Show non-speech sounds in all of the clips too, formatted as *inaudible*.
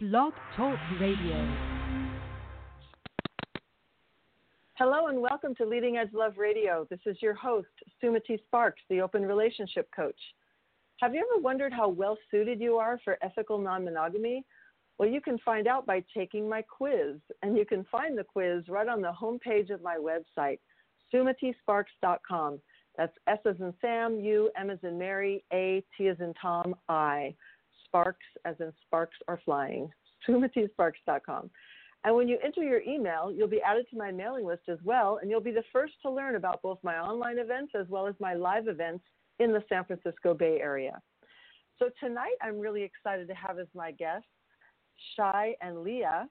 Blog Talk Radio. Hello and welcome to Leading Edge Love Radio. This is your host, Sumati Sparks, the Open Relationship Coach. Have you ever wondered how well suited you are for ethical non monogamy? Well, you can find out by taking my quiz, and you can find the quiz right on the homepage of my website, sumatisparks.com. That's S as in Sam, U, M as in Mary, A, T as in Tom, I. Sparks as in sparks are flying. *laughs* sumatisparks.com. And when you enter your email, you'll be added to my mailing list as well, and you'll be the first to learn about both my online events as well as my live events in the San Francisco Bay Area. So tonight, I'm really excited to have as my guests Shai and Lea.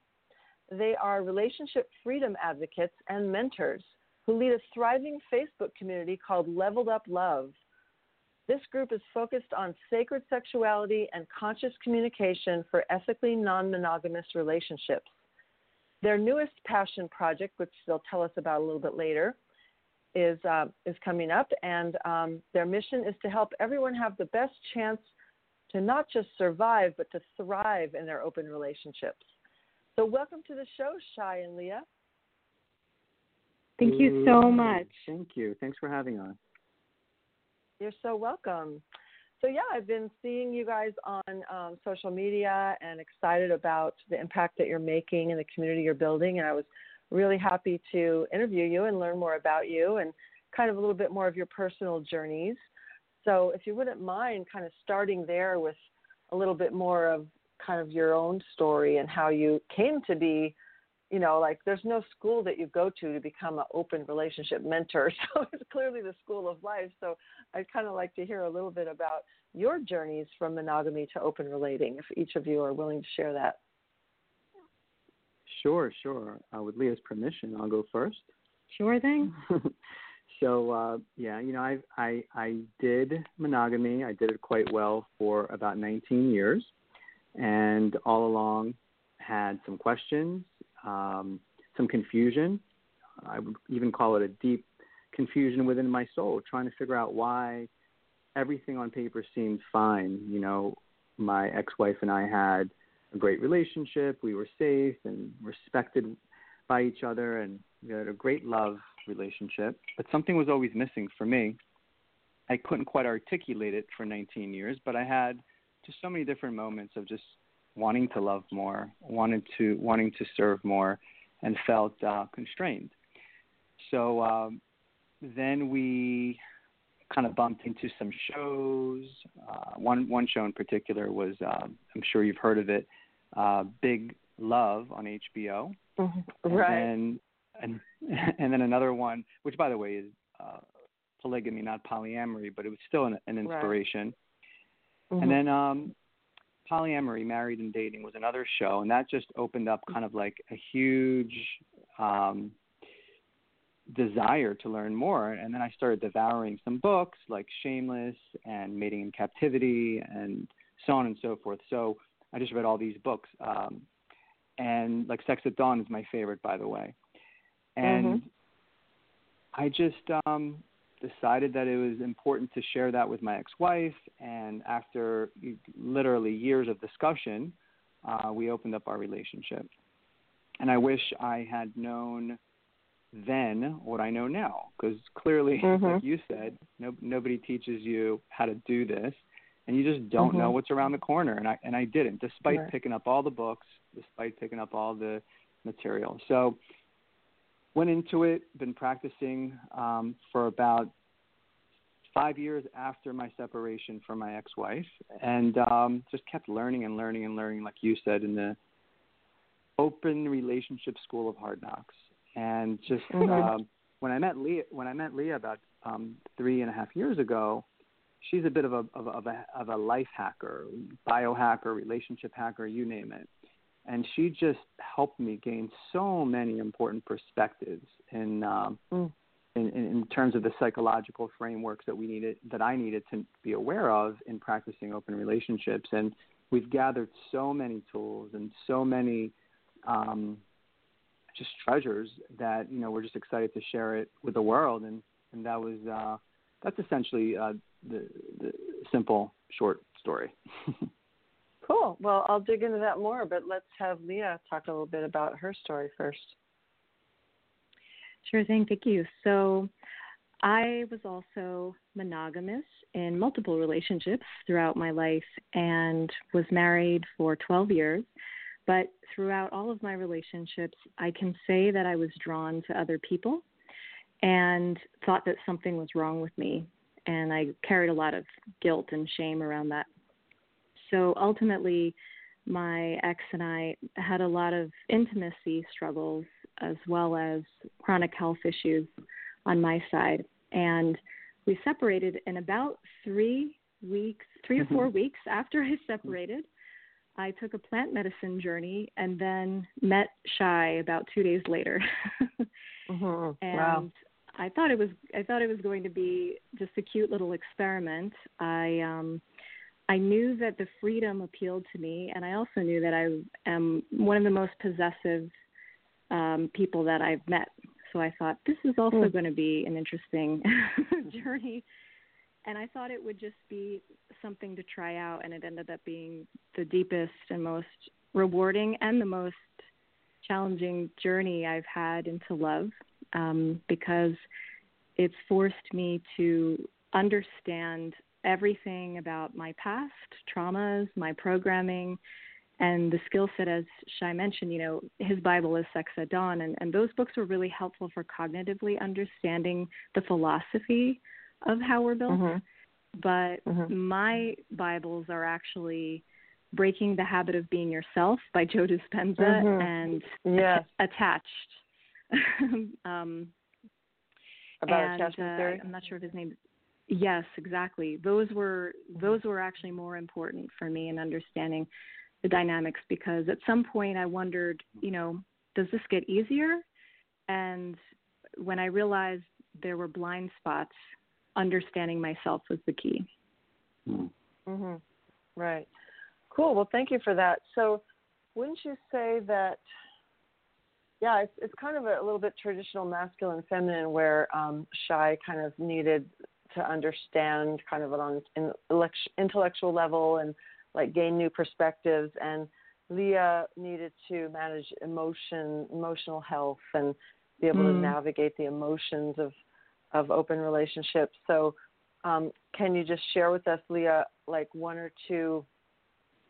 They are relationship freedom advocates and mentors who lead a thriving Facebook community called Leveled Up Love. This group is focused on sacred sexuality and conscious communication for ethically non monogamous relationships. Their newest passion project, which they'll tell us about a little bit later, is, uh, is coming up, and um, their mission is to help everyone have the best chance to not just survive, but to thrive in their open relationships. So, welcome to the show, Shai and Lea. Thank you so much. Thank you. Thanks for having us. You're so welcome. So, yeah, I've been seeing you guys on um, social media and excited about the impact that you're making in the community you're building. And I was really happy to interview you and learn more about you and kind of a little bit more of your personal journeys. So, if you wouldn't mind kind of starting there with a little bit more of kind of your own story and how you came to be you know, like there's no school that you go to to become an open relationship mentor. *laughs* So it's clearly the school of life. So I'd kind of like to hear a little bit about your journeys from monogamy to open relating, if each of you are willing to share that. Sure, sure. Uh, with Lea's permission, I'll go first. Sure thing. *laughs* *laughs* so uh, yeah, you know, I I I did monogamy. I did it quite well for about 19 years, and all along had some questions, um, some confusion. I would even call it a deep confusion within my soul, trying to figure out why everything on paper seemed fine. You know, my ex-wife and I had a great relationship. We were safe and respected by each other, and we had a great love relationship. But something was always missing for me. I couldn't quite articulate it for 19 years, but I had just so many different moments of just wanting to love more, wanted to wanting to serve more, and felt uh, constrained. So um, then we kind of bumped into some shows. Uh, one one show in particular was uh, I'm sure you've heard of it, uh, Big Love on HBO. Mm-hmm. Right. And, and *laughs* and then another one, which by the way is uh, polygamy, not polyamory, but it was still an, an inspiration. Right. Mm-hmm. And then um, polyamory, married and dating was another show, and that just opened up kind of like a huge um, desire to learn more. And then I started devouring some books like Shameless and Mating in Captivity and so on and so forth. So I just read all these books. Um, and like Sex at Dawn is my favorite, by the way. And mm-hmm. I just um, decided that it was important to share that with my ex-wife. And after literally years of discussion, uh, we opened up our relationship. And I wish I had known then what I know now, because clearly, *laughs* mm-hmm. like you said, no, nobody teaches you how to do this, and you just don't mm-hmm. know what's around the corner. And I and I didn't, despite right. picking up all the books, despite picking up all the material. So went into it, been practicing um, for about five years after my separation from my ex-wife, and um, just kept learning and learning and learning, like you said, in the open relationship school of hard knocks. And just mm-hmm. um, when I met Lea, when I met Lea about um, three and a half years ago, she's a bit of a of a, of a of a life hacker, biohacker, relationship hacker, you name it and she just helped me gain so many important perspectives in, um, mm. in, in, in terms of the psychological frameworks that we needed that I needed to be aware of in practicing open relationships. And we've gathered so many tools and so many um, just treasures that you know we're just excited to share it with the world. And and that was uh, that's essentially uh, the the simple short story. *laughs* Cool. Well, I'll dig into that more, but let's have Lea talk a little bit about her story first. Sure thing. Thank you. So, I was also monogamous in multiple relationships throughout my life and was married for 12 years. But throughout all of my relationships, I can say that I was drawn to other people and thought that something was wrong with me. And I carried a lot of guilt and shame around that. So ultimately, my ex and I had a lot of intimacy struggles as well as chronic health issues on my side. And we separated in about three weeks, 3 or mm-hmm. four weeks after I separated. I took a plant medicine journey and then met Shai about two days later. *laughs* mm-hmm. And wow. I thought it was I thought it was going to be just a cute little experiment. I um I knew that the freedom appealed to me and I also knew that I am one of the most possessive um people that I've met. So I thought this is also mm. going to be an interesting *laughs* journey. And I thought it would just be something to try out and it ended up being the deepest and most rewarding and the most challenging journey I've had into love um, because it's forced me to understand everything about my past traumas, my programming, and the skill set, as Shai mentioned, you know, his Bible is Sex at Dawn, and, and those books were really helpful for cognitively understanding the philosophy of how we're built. Mm-hmm. But mm-hmm. my Bibles are actually Breaking the Habit of Being Yourself by Joe Dispenza mm-hmm. and yes. Attached *laughs* um, About and, attachment uh. I'm not sure of his name. Yes, exactly. Those were those were actually more important for me in understanding the dynamics because at some point I wondered, you know, does this get easier? And when I realized there were blind spots, understanding myself was the key. Mhm. Right. Cool. Well, thank you for that. So, wouldn't you say that yeah, it's it's kind of a, a little bit traditional masculine feminine where um, Shai kind of needed to understand kind of on an intellectual level and like gain new perspectives and Lea needed to manage emotion emotional health and be able mm. to navigate the emotions of of open relationships. So um, can you just share with us, Lea, like one or two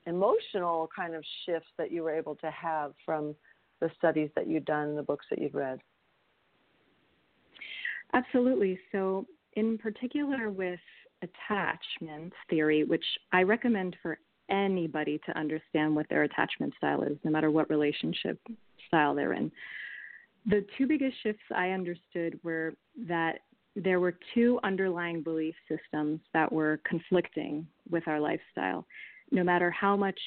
emotional kind of shifts that you were able to have from the studies that you've done, the books that you've read. Absolutely. So, in particular, with attachment theory, which I recommend for anybody to understand what their attachment style is, no matter what relationship style they're in. The two biggest shifts I understood were that there were two underlying belief systems that were conflicting with our lifestyle. No matter how much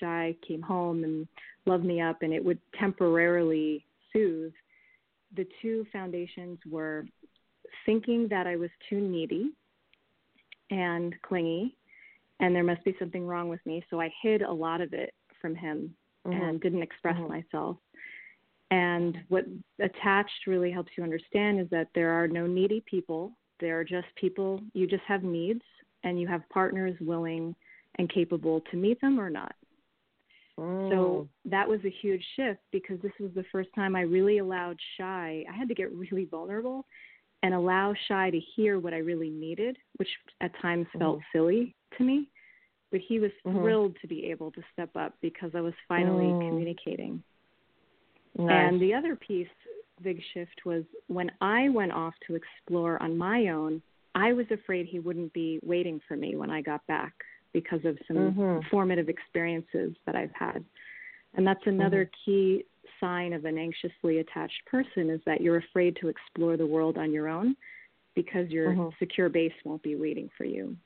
Shai came home and loved me up and it would temporarily soothe, the two foundations were thinking that I was too needy and clingy and there must be something wrong with me. So I hid a lot of it from him mm-hmm. and didn't express mm-hmm. myself. And what attached really helps you understand is that there are no needy people. There are just people, you just have needs and you have partners willing and capable to meet them or not. Mm. So that was a huge shift because this was the first time I really allowed Shai. I had to get really vulnerable and allow Shai to hear what I really needed, which at times mm-hmm. felt silly to me. But he was mm-hmm. thrilled to be able to step up because I was finally mm. communicating. Nice. And the other piece, big shift, was when I went off to explore on my own, I was afraid he wouldn't be waiting for me when I got back because of some mm-hmm. formative experiences that I've had. And that's another mm-hmm. key sign of an anxiously attached person is that you're afraid to explore the world on your own because your mm-hmm. secure base won't be waiting for you.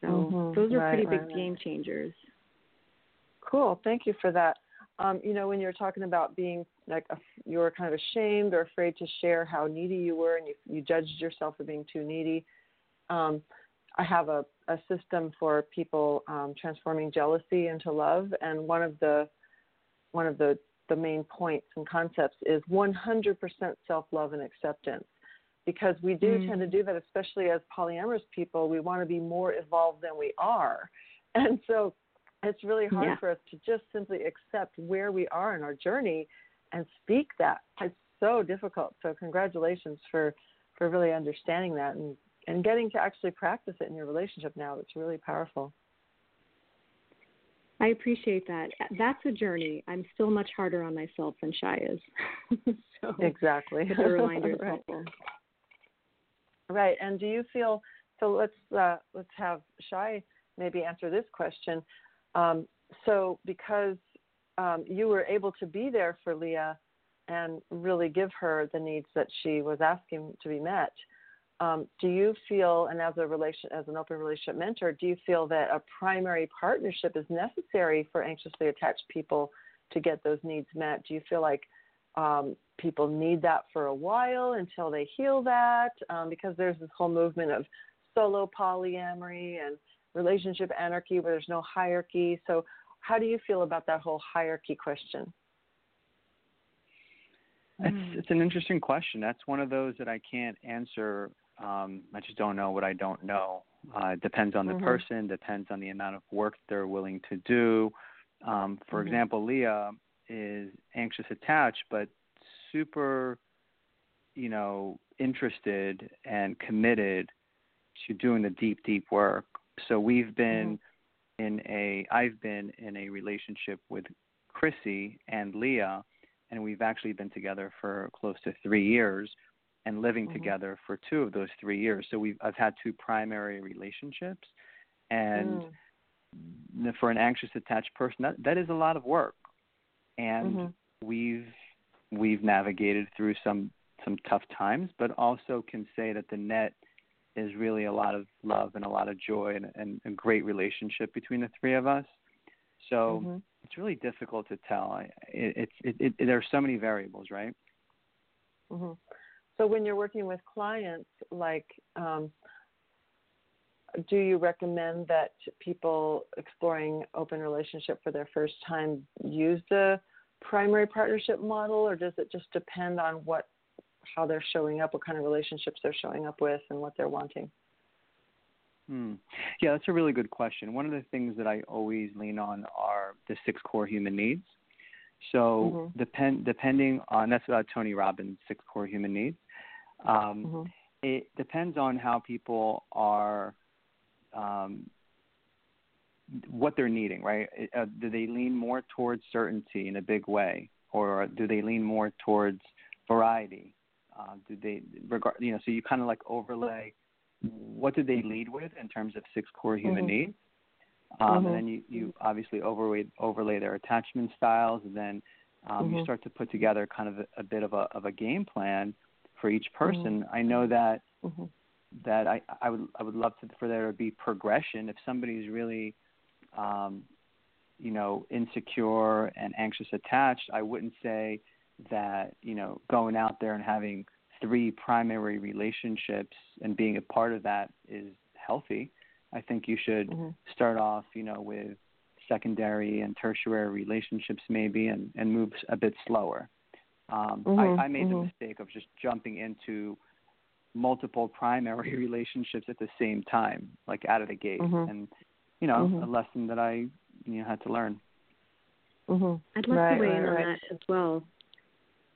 So mm-hmm. those are right, pretty right, big right. game changers. Cool. Thank you for that. Um, you know, when you were talking about being like a, you were kind of ashamed or afraid to share how needy you were, and you you judged yourself for being too needy. Um, I have a, a system for people um, transforming jealousy into love, and one of the one of the the main points and concepts is 100% self-love and acceptance because we do mm. tend to do that especially as polyamorous people we want to be more evolved than we are *laughs* and so It's really hard Yeah. for us to just simply accept where we are in our journey and speak that. It's so difficult. So congratulations for for really understanding that and and getting to actually practice it in your relationship now. It's really powerful. I appreciate that. That's a journey. I'm still much harder on myself than Shai is. *laughs* so Exactly. the reminder *laughs* is right. helpful. Right. And do you feel so? Let's uh, let's have Shai maybe answer this question. Um, so because um, you were able to be there for Lea and really give her the needs that she was asking to be met, um, do you feel, and as a relation, as an open relationship mentor, do you feel that a primary partnership is necessary for anxiously attached people to get those needs met? Do you feel like um, people need that for a while until they heal that? Um, because there's this whole movement of solo polyamory and relationship anarchy where there's no hierarchy. So, how do you feel about that whole hierarchy question? It's it's an interesting question. That's one of those that I can't answer. Um, I just don't know what I don't know. Uh, it depends on the Mhm. person, depends on the amount of work they're willing to do. Um, for Mhm. example, Lea is anxious attached, but super, you know, interested and committed to doing the deep, deep work. So we've been in a, I've been in a relationship with Chrissy and Lea, and we've actually been together for close to three years and living Mhm. together for two of those three years. So we've I've had two primary relationships, and Mm. for an anxious attached person, that that is a lot of work, and Mhm. we've we've navigated through some some tough times, but also can say that the net is really a lot of love and a lot of joy and, and a great relationship between the three of us. So Mhm. it's really difficult to tell. I, it, it's it, it, there are so many variables, right? hmm So when you're working with clients, like, um, do you recommend that people exploring open relationship for their first time use the primary partnership model, or does it just depend on what how they're showing up, what kind of relationships they're showing up with, and what they're wanting? Hmm. Yeah, that's a really good question. One of the things that I always lean on are the six core human needs. So Mhm. depend depending on that's uh, Tony Robbins' six core human needs. Um, hmm It depends on how people are, um, what they're needing, right? Uh, do they lean more towards certainty in a big way, or do they lean more towards variety? Uh, do they regard, you know? So you kind of like overlay what do they lead with in terms of six core human Mhm. needs, um, Mhm. and then you you obviously overlay overlay their attachment styles, and then um, you Mhm. start to put together kind of a, a bit of a of a game plan for each person. I know that hmm that I, I would I would love to, for there to be progression. If somebody's really, um, you know, insecure and anxious attached, I wouldn't say that you know going out there and having three primary relationships and being a part of that is healthy. I think you should Mhm. start off, you know, with secondary and tertiary relationships maybe, and and move a bit slower. Um, Mhm, I, I made the mhm. mistake of just jumping into multiple primary *laughs* relationships at the same time, like out of the gate, Mhm. and you know, Mhm. a lesson that I you know had to learn. hmm I'd love Right, to weigh in right, on right. that as well.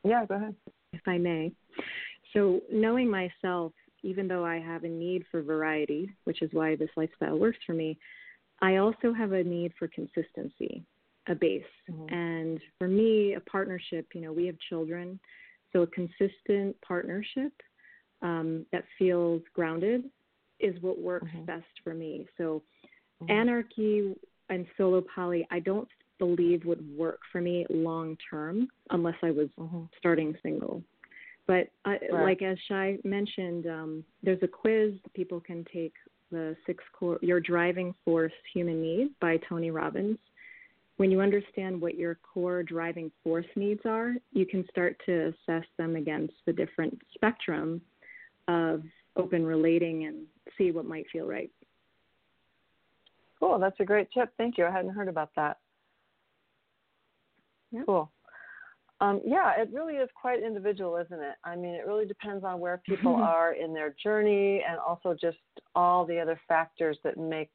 Yeah, go ahead. if I may. So, knowing myself, even though I have a need for variety, which is why this lifestyle works for me, I also have a need for consistency, a base. Mhm. And for me, a partnership, you know, we have children, so a consistent partnership um, that feels grounded is what works Mhm. best for me. So, Mhm. anarchy and solo poly, I don't believe would work for me long term unless I was Mhm. starting single. But I, Right. like as Shai mentioned, um, there's a quiz people can take the six core your driving force human need by Tony Robbins. When you understand what your core driving force needs are, you can start to assess them against the different spectrum of open relating and see what might feel right. Cool. That's a great tip. Thank you. I hadn't heard about that. Yeah. Cool. Um, yeah, it really is quite individual, isn't it? I mean, it really depends on where people *laughs* are in their journey, and also just all the other factors that make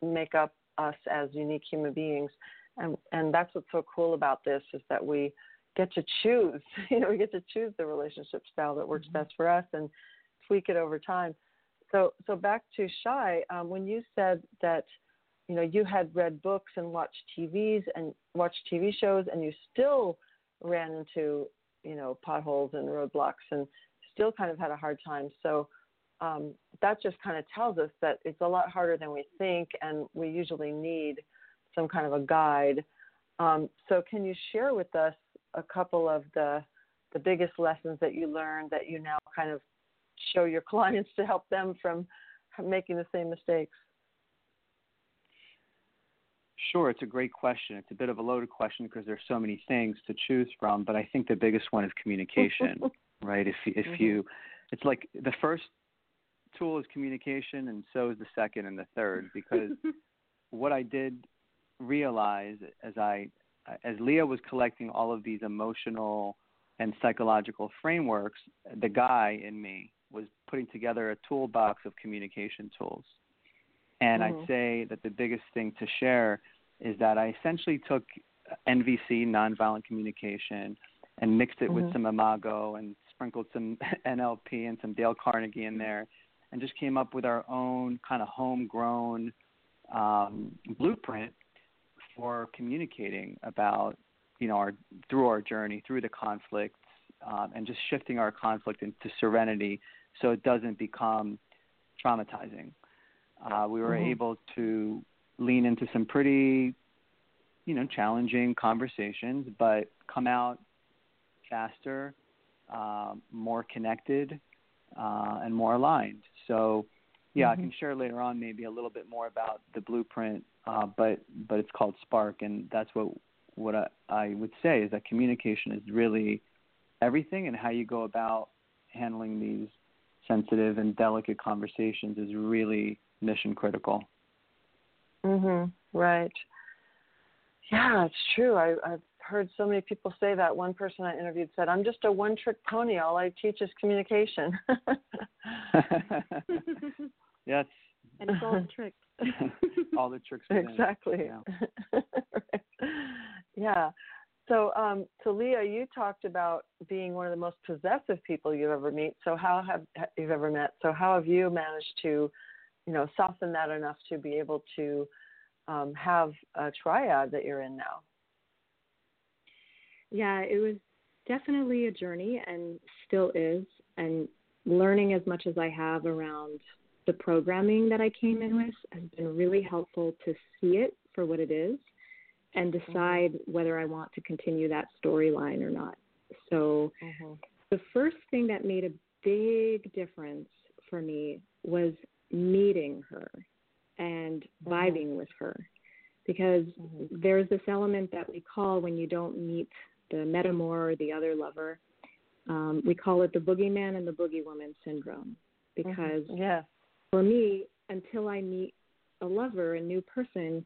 make up us as unique human beings. And that's what's so cool about this is that we get to choose. *laughs* You know, we get to choose the relationship style that works mm-hmm. best for us and tweak it over time. So so back to Shai, um, when you said that you know you had read books and watched TVs and watched TV shows and you still ran into you know potholes and roadblocks and still kind of had a hard time. So um, that just kind of tells us that it's a lot harder than we think, and we usually need some kind of a guide. Um, so, can you share with us a couple of the the biggest lessons that you learned that you now kind of show your *laughs* clients to help them from making the same mistakes? Sure, it's a great question. It's a bit of a loaded question because there's so many things to choose from, but I think the biggest one is communication, *laughs* right? If if mm-hmm. you, it's like the first tool is communication, and so is the second and the third. Because *laughs* what I did realize as I, as Lea was collecting all of these emotional and psychological frameworks, the guy in me was putting together a toolbox of communication tools. And mm-hmm. I'd say that the biggest thing to share is that I essentially took NVC, nonviolent communication, and mixed it mm-hmm. with some Imago and sprinkled some *laughs* NLP and some Dale Carnegie in there, and just came up with our own kind of homegrown um, blueprint for communicating about, you know, our through our journey, through the conflicts, um, and just shifting our conflict into serenity, so it doesn't become traumatizing. Uh, we were mm-hmm. able to lean into some pretty, you know, challenging conversations, but come out faster, uh, more connected, uh, and more aligned. So, yeah, mm-hmm. I can share later on maybe a little bit more about the blueprint, uh, but but it's called Spark, and that's what what I, I would say is that communication is really everything, and how you go about handling these sensitive and delicate conversations is really mission critical. Mhm. Right. Yeah, it's true. I, I've heard so many people say that. One person I interviewed said, "I'm just a one-trick pony. All I teach is communication." *laughs* *laughs* *laughs* yes. And it's all the tricks. *laughs* all the tricks. Exactly. Yeah. right. *laughs* yeah. So, um, so Lea, you talked about being one of the most possessive people you've ever meet. So, how have you've ever met? So, how have you managed to, you know, soften that enough to be able to um, have a triad that you're in now? yeah, it was definitely a journey and still is. And learning as much as I have around the programming that I came in with has been really helpful to see it for what it is and mm-hmm. decide mm-hmm. whether I want to continue that storyline or not. So, mm-hmm. the first thing that made a big difference for me was meeting her and mm-hmm. vibing with her because mm-hmm. there's this element that we call when you don't meet the metamor or the other lover. Um, we call it the boogeyman and the boogeywoman syndrome because mm-hmm. yeah. For me, until I meet a lover, a new person,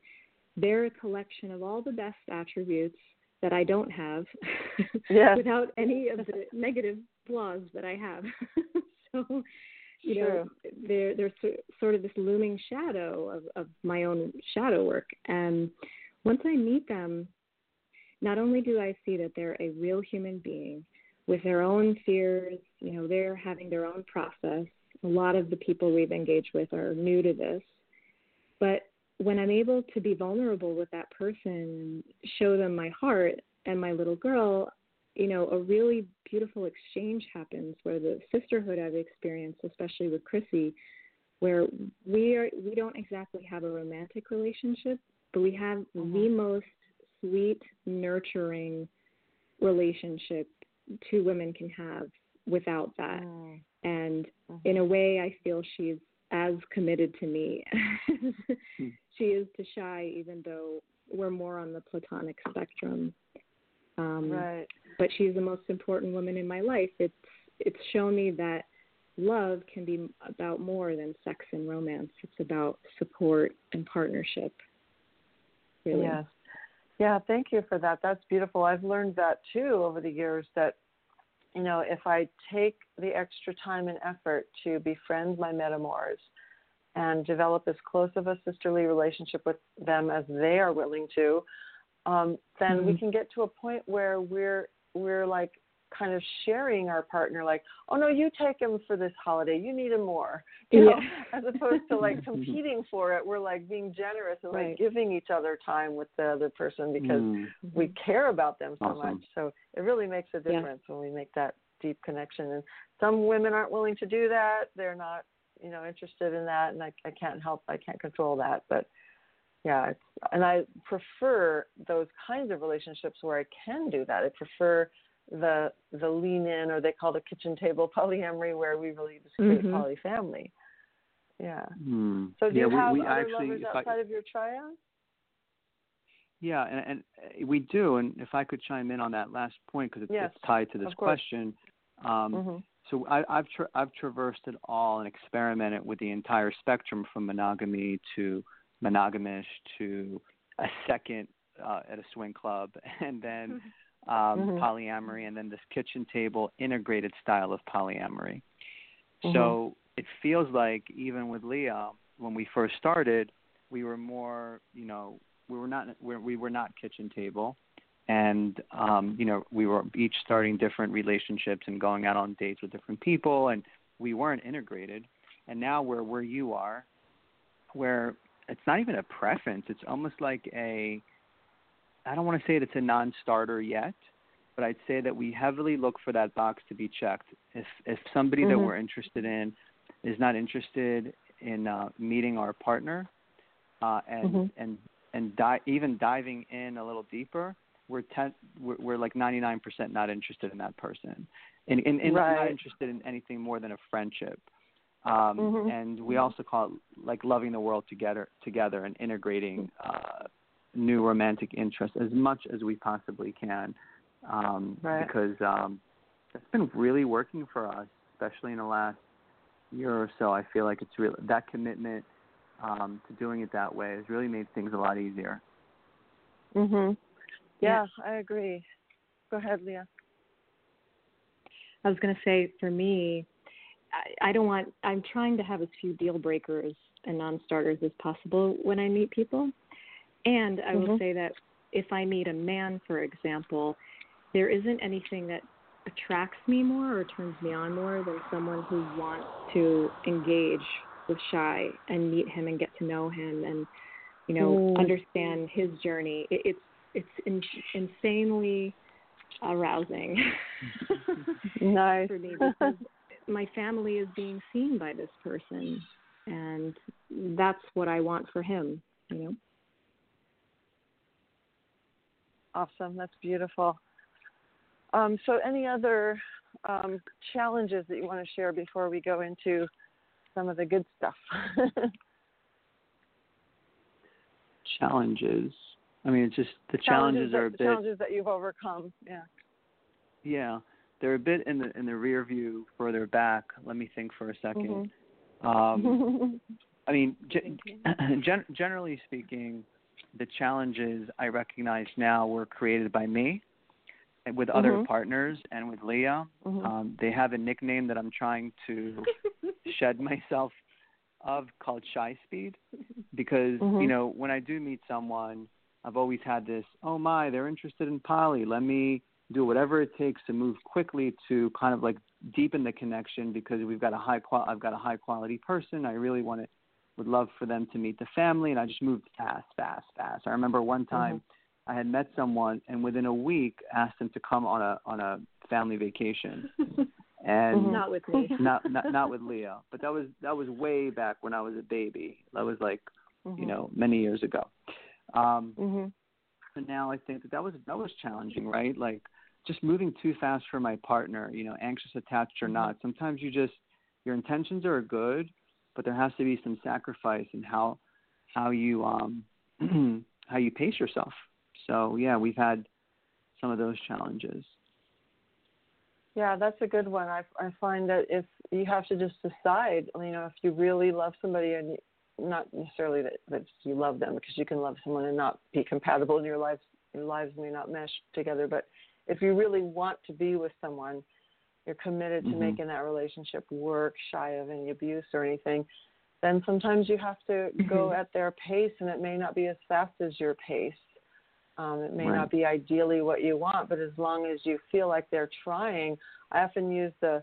they're a collection of all the best attributes that I don't have *laughs* yes. without any of the *laughs* negative flaws that I have. *laughs* so, you sure. know, they're, they're sort of this looming shadow of, of my own shadow work. And once I meet them, not only do I see that they're a real human being with their own fears, you know, they're having their own process. A lot of the people we've engaged with are new to this. But when I'm able to be vulnerable with that person, show them my heart and my little girl, you know, a really beautiful exchange happens where the sisterhood I've experienced, especially with Chrissy, where we are we don't exactly have a romantic relationship, but we have mm-hmm. the most sweet, nurturing relationship two women can have without that. Mm. And mm-hmm. in a way, I feel she's as committed to me as mm. she is to Shai, even though we're more on the platonic spectrum. Um, right. But she's the most important woman in my life. It's it's shown me that love can be about more than sex and romance. It's about support and partnership. Really. Yes. Yeah, thank you for that. That's beautiful. I've learned that too over the years that, you know, if I take the extra time and effort to befriend my metamors, and develop as close of a sisterly relationship with them as they are willing to, um, then mm-hmm. we can get to a point where we're we're like kind of sharing our partner like oh no you take him for this holiday. You need him more. *laughs* You know as opposed to like *laughs* competing for it. We're like being generous and right. like giving each other time with the other person because mm-hmm. we care about them so awesome. much. So it really makes a difference yeah. when we make that deep connection. And some women aren't willing to do that. They're not you know interested in that. And I, I can't help I can't control that. But yeah it's, and I prefer those kinds of relationships where I can do that. I prefer the the lean in or they call the kitchen table *laughs* polyamory where we really just create mm-hmm. polyfamily yeah mm. so do yeah, you have we, other actually, lovers outside I, of your triad yeah and, and uh, we do and if I could chime in on that last point because it's, yes, it's tied to this question um, mm-hmm. So I, have tra- I've traversed it all and experimented with the entire spectrum from monogamy to monogamish to a second uh, at a swing club, *laughs* and then um, mm-hmm. polyamory, and then this kitchen table integrated style of polyamory. Mm-hmm. So it feels like even with Lea, when we first started, we were more, you know, we were not we were not kitchen table and um, you know we were each starting different relationships and going out on dates with different people, and we weren't integrated. And now we're where you are, where it's not even a preference; it's almost like a I don't want to say that it's a non-starter yet, but I'd say that we heavily look for that box to be checked. If if somebody mm-hmm. that we're interested in is not interested in uh, meeting our partner, uh, and mm-hmm. and and di- even diving in a little deeper, we're ten, we're, we're like 99% not interested in that person, and, and, and right. not interested in anything more than a friendship. Um, mm-hmm. And we also call it like loving the world together, together, and integrating uh, new romantic interests as much as we possibly can, um, right. because um, it's been really working for us, especially in the last year or so. I feel like it's really that commitment um, to doing it that way has really made things a lot easier. Mhm. Yeah, I agree. Go ahead, Lea. I was going to say, for me, I, I don't want. I'm trying to have as few deal breakers and non-starters as possible when I meet people. And I mm-hmm. will say that if I meet a man, for example, there isn't anything that attracts me more or turns me on more than someone who wants to engage with Shai and meet him and get to know him and you know mm. understand his journey. It, it's it's in, insanely arousing *laughs* nice. for me because my family is being seen by this person and that's what I want for him, you know. Awesome, that's beautiful. Um, so, any other um, challenges that you want to share before we go into some of the good stuff? *laughs* challenges. I mean, it's just the challenges, challenges are a bit challenges that you've overcome. Yeah. Yeah, they're a bit in the in the rear view, further back. Let me think for a 2nd mm-hmm. Um, *laughs* I mean, *clears throat* gen- generally speaking, the challenges I recognize now were created by me with mm-hmm. other partners and with Lea. Mm-hmm. Um, they have a nickname that I'm trying to *laughs* shed myself of called Shai Speed *laughs* because mm-hmm. you know when I do meet someone I've always had this, oh my, they're interested in poly. Let me do whatever it takes to move quickly to kind of like deepen the connection because we've got a high qual I've got a high quality person. I really want to would love for them to meet the family and I just moved fast, fast, fast. I remember one time mm-hmm. I had met someone and within a week asked them to come on a on a family vacation. *laughs* and mm-hmm. not with me. *laughs* not, not not with Lea. But that was that was way back when I was a baby. That was like, mm-hmm. you know, many years ago. Um, mm-hmm. And now I think that that was that was challenging, right? Like just moving too fast for my partner, you know, anxious, attached or mm-hmm. not. Sometimes you just your intentions are good, but there has to be some sacrifice in how how you um *clears throat* how you pace yourself. So yeah, we've had some of those challenges. Yeah, that's a good one. I I find that if you have to just decide, you know, if you really love somebody and not necessarily that, that you love them because you can love someone and not be compatible in your lives your lives may not mesh together but if you really want to be with someone you're committed to mm-hmm. making that relationship work shy of any abuse or anything then sometimes you have to mm-hmm. go at their pace, and it may not be as fast as your pace. Um, it may right. not be ideally what you want, but as long as you feel like they're trying, I often use the,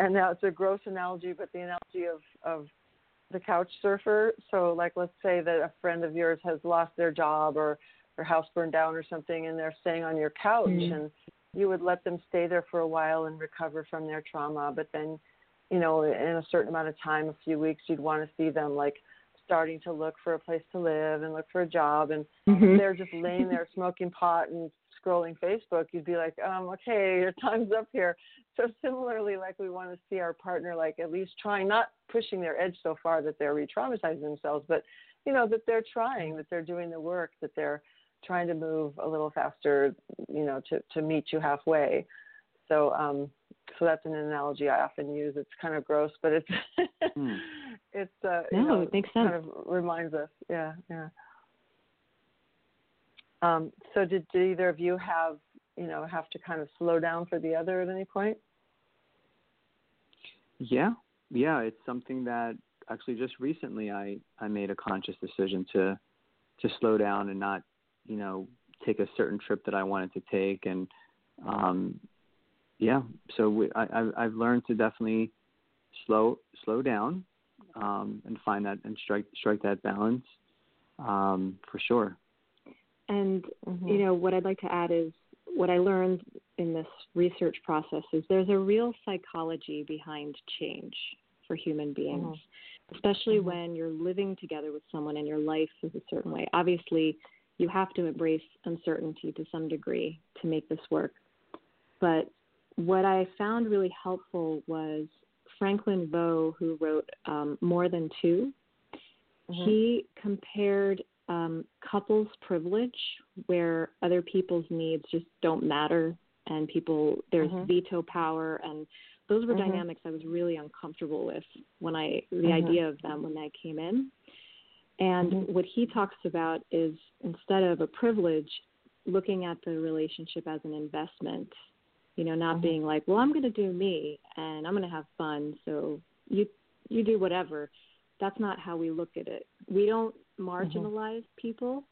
and now it's a gross analogy, but the analogy of of the couch surfer. So, like, let's say that a friend of yours has lost their job or their house burned down or something, and they're staying on your couch, mm-hmm. and you would let them stay there for a while and recover from their trauma, but then you know, in a certain amount of time, a few weeks, you'd want to see them like starting to look for a place to live and look for a job, and mm-hmm. they're just laying there smoking pot and scrolling Facebook. You'd be like, um, okay, your time's up here. So similarly, like we want to see our partner like at least trying, not pushing their edge so far that they're re-traumatizing themselves, but you know that they're trying, that they're doing the work, that they're trying to move a little faster, you know, to to meet you halfway. So um, so that's an analogy I often use. It's kind of gross, but it's mm. *laughs* it's uh, no, you know, it makes sense. Kind of reminds us, yeah, yeah. Um, so did, did either of you have you know have to kind of slow down for the other at any point? Yeah, yeah, it's something that actually just recently I I made a conscious decision to to slow down and not you know take a certain trip that I wanted to take and um yeah, so we, I, I've learned to definitely slow slow down um, and find that and strike strike that balance um, for sure. And mm-hmm. you know what I'd like to add is what I learned in this research process is there's a real psychology behind change for human beings, mm-hmm. especially mm-hmm. when you're living together with someone and your life is a certain way. Obviously, you have to embrace uncertainty to some degree to make this work. But what I found really helpful was Franklin Veaux, who wrote um, More Than 2 mm-hmm. He compared um, couples privilege, where other people's needs just don't matter, and people there's mm-hmm. veto power, and those were mm-hmm. dynamics I was really uncomfortable with when I the Mm-hmm. idea of them when I came in. And Mm-hmm. what he talks about is instead of a privilege, looking at the relationship as an investment you know, not mm-hmm. being like, well, I'm going to do me and I'm going to have fun, so you you do whatever. That's not how we look at it. We don't marginalize mm-hmm. people.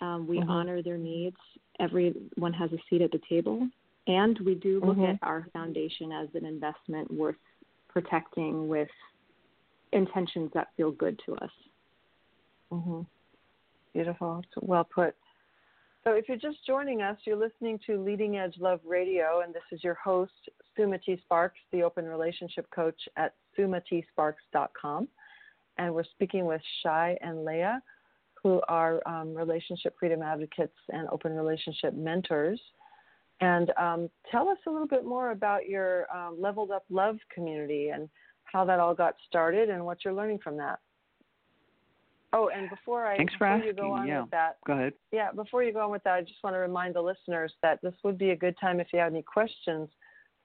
Um, we mm-hmm. honor their needs. Everyone has a seat at the table, and we do look Mm-hmm. at our foundation as an investment worth protecting with intentions that feel good to us. Mhm. Beautiful. Well put. So, if you're just joining us, you're listening to Leading Edge Love Radio, and this is your host, Sumati Sparks, the open relationship coach at sumatisparks.com. And we're speaking with Shai and Lea, who are um, relationship freedom advocates and open relationship mentors. And um, tell us a little bit more about your um, Leveled Up Love community and how that all got started and what you're learning from that. Oh, and before I Thanks for before asking. you go on yeah. with that, go ahead. Yeah, before you go on with that, I just want to remind the listeners that this would be a good time if you have any questions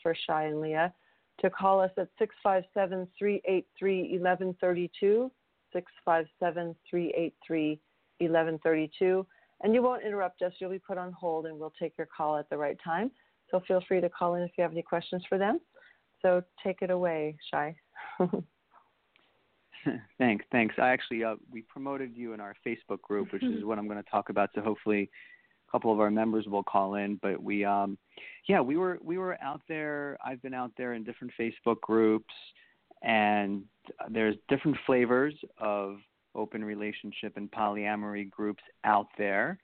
for Shai and Lea to call us at 657 383 1132. 657 383 1132. And you won't interrupt us. You'll be put on hold and we'll take your call at the right time. So feel free to call in if you have any questions for them. So take it away, Shai. *laughs* *laughs* thanks, thanks. I actually uh, we promoted you in our Facebook group, which is *laughs* what I'm going to talk about. So hopefully, a couple of our members will call in. But we, um, yeah, we were we were out there. I've been out there in different Facebook groups, and there's different flavors of open relationship and polyamory groups out there.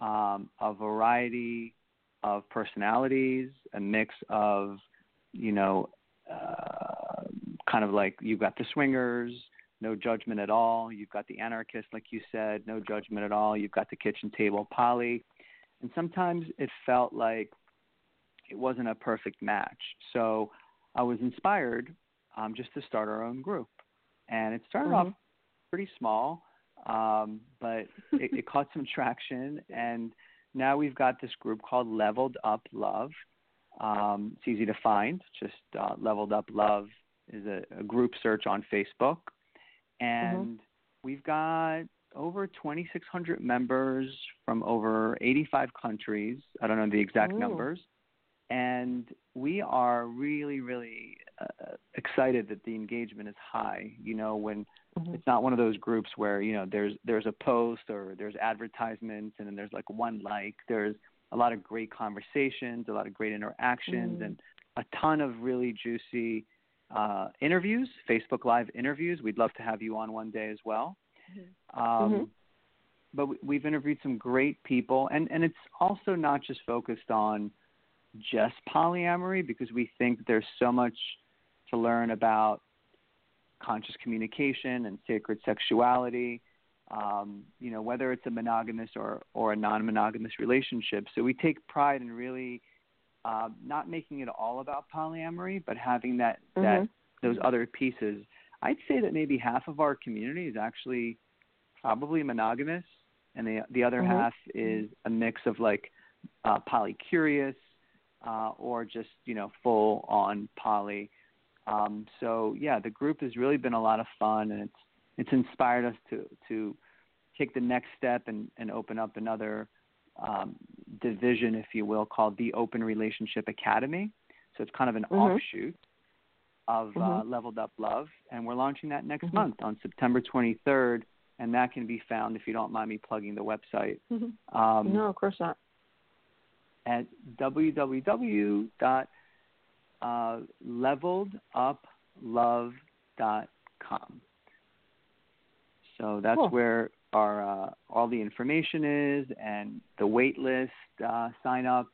Um, a variety of personalities, a mix of, you know, uh, kind of like you've got the swingers, no judgment at all. You've got the anarchist, like you said, no judgment at all. You've got the kitchen table poly. And sometimes it felt like it wasn't a perfect match. So I was inspired um, just to start our own group. And it started mm-hmm. off pretty small, um, but *laughs* it, it caught some traction. And now we've got this group called Leveled Up Love. Um, it's easy to find. Just uh, Leveled Up Love is a, a group search on Facebook. And mm-hmm. we've got over 2,600 members from over 85 countries. I don't know the exact Ooh. numbers. And we are really, really uh, excited that the engagement is high. You know, when mm-hmm. it's not one of those groups where you know there's there's a post or there's advertisements and then there's like one like. There's a lot of great conversations, a lot of great interactions, mm. and a ton of really juicy uh, interviews, Facebook Live interviews. We'd love to have you on one day as well. Mm-hmm. Um, mm-hmm. But we've interviewed some great people, and, and it's also not just focused on just polyamory because we think there's so much to learn about conscious communication and sacred sexuality. Um, you know, whether it's a monogamous or, or a non-monogamous relationship. So we take pride in really uh, not making it all about polyamory, but having that mm-hmm. that those other pieces. I'd say that maybe half of our community is actually probably monogamous, and the the other mm-hmm. half is a mix of like uh, polycurious uh, or just you know full on poly. Um, so yeah, the group has really been a lot of fun, and it's it's inspired us to to take the next step and, and open up another um, division, if you will, called the Open Relationship Academy. So it's kind of an mm-hmm. offshoot of uh, mm-hmm. uh, Leveled Up Love, and we're launching that next mm-hmm. month on September 23rd, and that can be found if you don't mind me plugging the website. Mm-hmm. Um, no, of course not. At www.leveleduplove.com. So that's cool. where our uh, all the information is and the wait list, uh, sign up,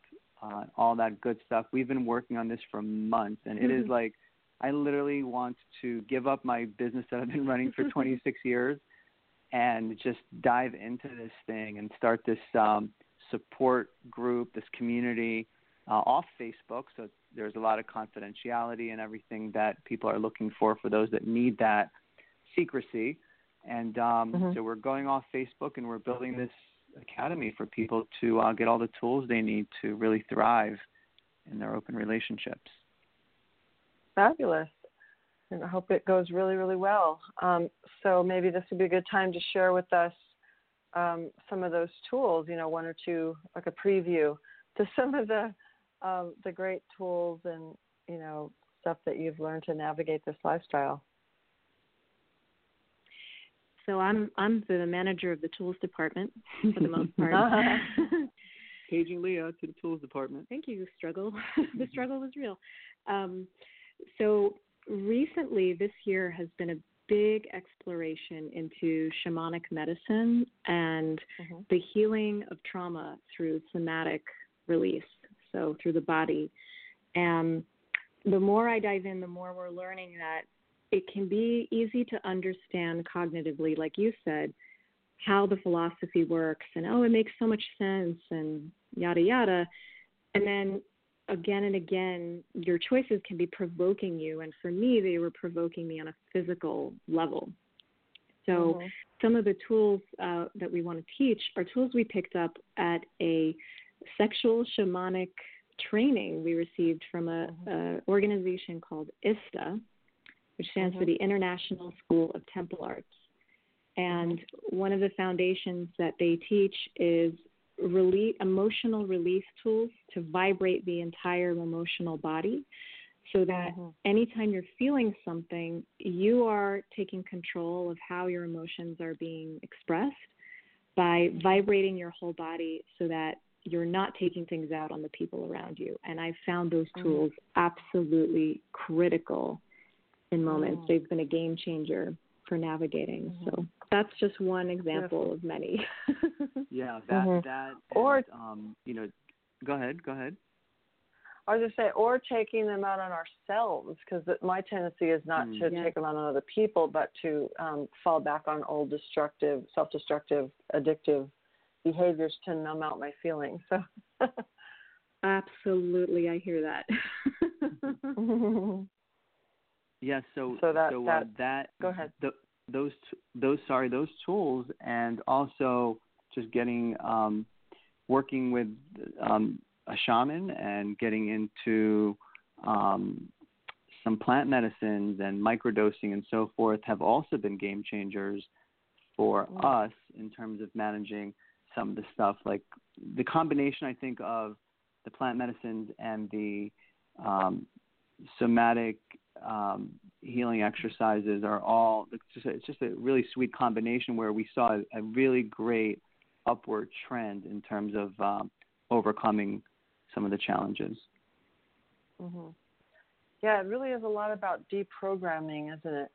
uh, all that good stuff. We've been working on this for months, and it is mm-hmm. like I literally want to give up my business that I've been running for *laughs* 26 years and just dive into this thing and start this um, support group, this community uh, off Facebook. So there's a lot of confidentiality and everything that people are looking for for those that need that secrecy. And um, mm-hmm. so we're going off Facebook and we're building this academy for people to uh, get all the tools they need to really thrive in their open relationships. Fabulous. And I hope it goes really, really well. Um, so maybe this would be a good time to share with us um, some of those tools, you know, one or two, like a preview to *laughs* some of the um, the great tools and you know stuff that you've learned to navigate this lifestyle. So I'm I'm the manager of the tools department for the most *laughs* part. *laughs* *laughs* Paging Lea to the tools department. Thank you. Struggle. the struggle was real. Um, so recently, this year has been a big exploration into shamanic medicine and mm-hmm. the healing of trauma through somatic release, so through the body. And the more I dive in, the more we're learning that it can be easy to understand cognitively, like you said, how the philosophy works and oh, it makes so much sense and yada yada. And then again and again, your choices can be provoking you. And for me, they were provoking me on a physical level. So, mm-hmm. some of the tools uh, that we want to teach are tools we picked up at a sexual shamanic training we received from a, mm-hmm. a organization called ISTA, which stands mm-hmm. for the International School of Temple Arts. And one of the foundations that they teach is release, emotional release tools to vibrate the entire emotional body so that mm-hmm. anytime you're feeling something, you are taking control of how your emotions are being expressed by vibrating your whole body so that you're not taking things out on the people around you. And I found those mm-hmm. tools absolutely critical in moments. Mm. They've been a game changer for navigating. Mm-hmm. So that's just one example of many. *laughs* yeah, that mm-hmm. that and, or um, you know, go ahead, go ahead. I was just say, or taking them out on ourselves, because my tendency is not mm. to yeah. take them out on other people, but to um, fall back on old destructive, self-destructive, addictive behaviors to numb out my feelings. So. *laughs* Absolutely, I hear that. *laughs* Yeah. So so that so, that, uh, that go ahead. The, those those sorry those tools and also just getting um, working with um, a shaman and getting into um, some plant medicines and microdosing and so forth have also been game changers for mm-hmm. us in terms of managing some of the stuff like the combination I think of the plant medicines and the um, somatic um, healing exercises are all it's just a, it's just a really sweet combination where we saw a, a really great upward trend in terms of um, overcoming some of the challenges. Mm-hmm. Yeah, it really is a lot about deprogramming, isn't it?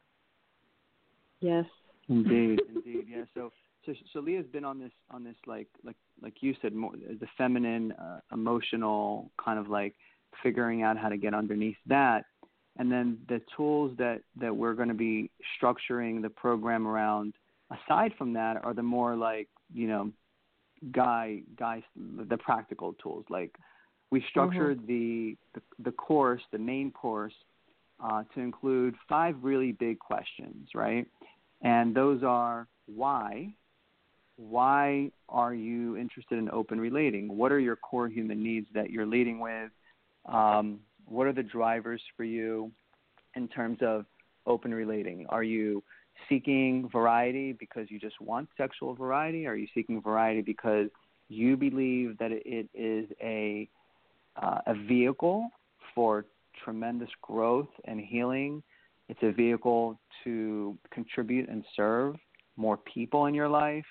Yes. Indeed, *laughs* indeed. Yeah. So, so, so Lea's been on this, on this, like, like, like you said, more the feminine, uh, emotional kind of like figuring out how to get underneath that, and then the tools that that we're going to be structuring the program around. Aside from that, are the more like you know, guy, guys, the practical tools like we structured mm-hmm. the, the, the course, the main course, uh, to include five really big questions, right? And those are why? Why are you interested in open relating? What are your core human needs that you're leading with? Um, what are the drivers for you in terms of open relating? Are you seeking variety because you just want sexual variety? Are you seeking variety because you believe that it is a uh, a vehicle for tremendous growth and healing. It's a vehicle to contribute and serve more people in your life.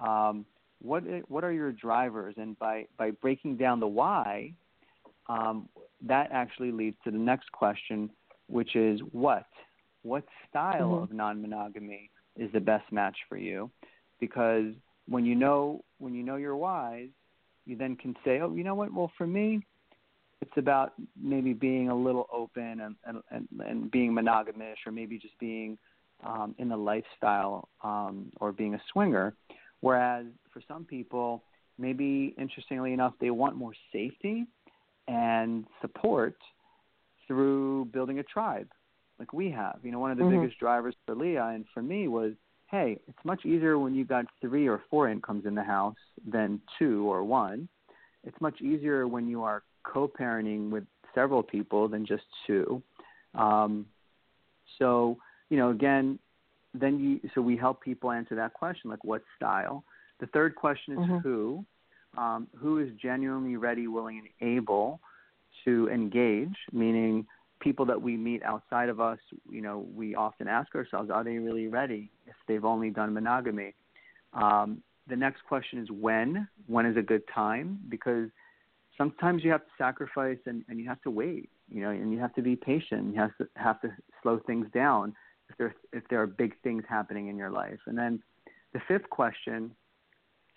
Um, what what are your drivers? And by by breaking down the why, um, that actually leads to the next question, which is what what style mm-hmm. of non-monogamy is the best match for you? Because when you know when you know your whys, you then can say, oh, you know what? Well, for me, it's about maybe being a little open and and and, and being monogamous, or maybe just being um, in the lifestyle um, or being a swinger. Whereas for some people, maybe interestingly enough, they want more safety and support through building a tribe, like we have. You know, one of the mm-hmm. biggest drivers for Lea and for me was, hey, it's much easier when you've got three or four incomes in the house than two or one. It's much easier when you are co-parenting with several people than just two. Um, so you know, again, then you so we help people answer that question, like what style. The third question is mm-hmm. who. Um, who is genuinely ready, willing, and able to engage? Meaning, people that we meet outside of us. You know, we often ask ourselves, are they really ready if they've only done monogamy? Um, the next question is when. When is a good time? Because sometimes you have to sacrifice and, and you have to wait, you know, and you have to be patient. You have to have to slow things down if there if there are big things happening in your life. And then the fifth question